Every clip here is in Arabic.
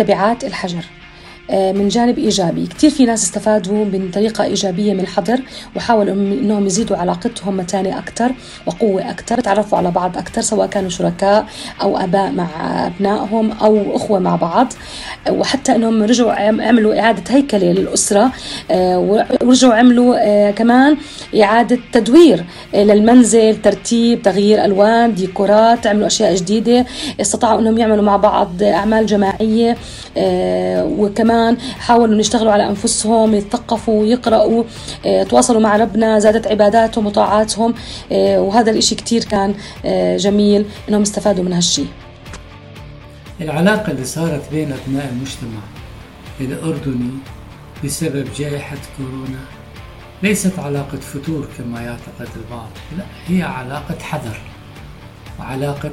تبعات الحجر. من جانب إيجابي. كثير في ناس استفادوا من طريقة إيجابية من الحظر وحاولوا إنهم يزيدوا علاقتهم متانة أكثر وقوة أكثر تعرفوا على بعض أكثر سواء كانوا شركاء أو آباء مع أبنائهم أو أخوة مع بعض. وحتى إنهم رجعوا عملوا إعادة هيكلة للأسرة آه، ورجعوا عملوا آه، كمان إعادة تدوير للمنزل ترتيب تغيير ألوان ديكورات عملوا أشياء جديدة. استطاعوا إنهم يعملوا مع بعض أعمال جماعية وكمان كمان حاولوا يشتغلوا على أنفسهم يتثقفوا يقرأوا آه، تواصلوا مع ربنا زادت عباداتهم وطاعاتهم آه، وهذا الإشي كتير كان آه، جميل إنهم استفادوا من هالشي. العلاقة اللي صارت بين أبناء المجتمع الأردني بسبب جائحة كورونا ليست علاقة فتور كما يعتقد البعض لا هي علاقة حذر وعلاقة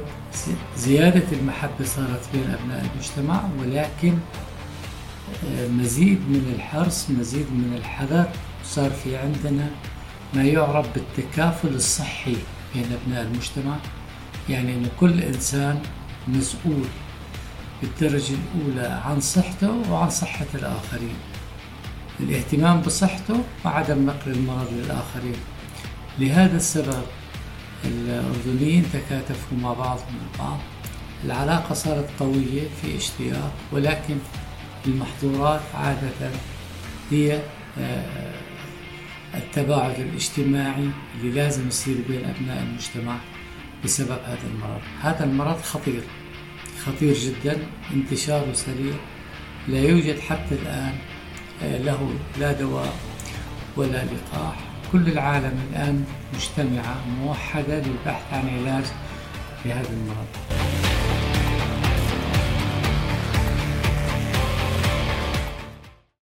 زيادة المحبة صارت بين أبناء المجتمع ولكن مزيد من الحرص مزيد من الحذر صار في عندنا ما يعرف بالتكافل الصحي بين أبناء المجتمع. يعني أن كل إنسان مسؤول بالدرجة الأولى عن صحته وعن صحة الآخرين. الاهتمام بصحته وعدم نقل المرض للآخرين. لهذا السبب الأردنيين تكاتفوا مع بعضهم البعض العلاقة صارت قوية في اشتياق ولكن المحظورات عادة هي آه، التباعد الاجتماعي اللي لازم يصير بين أبناء المجتمع بسبب هذا المرض. هذا المرض خطير خطير جدا انتشاره سريع لا يوجد حتى الآن آه، له لا دواء ولا لقاح. كل العالم الآن مجتمعة موحدة للبحث عن علاج لهذا المرض.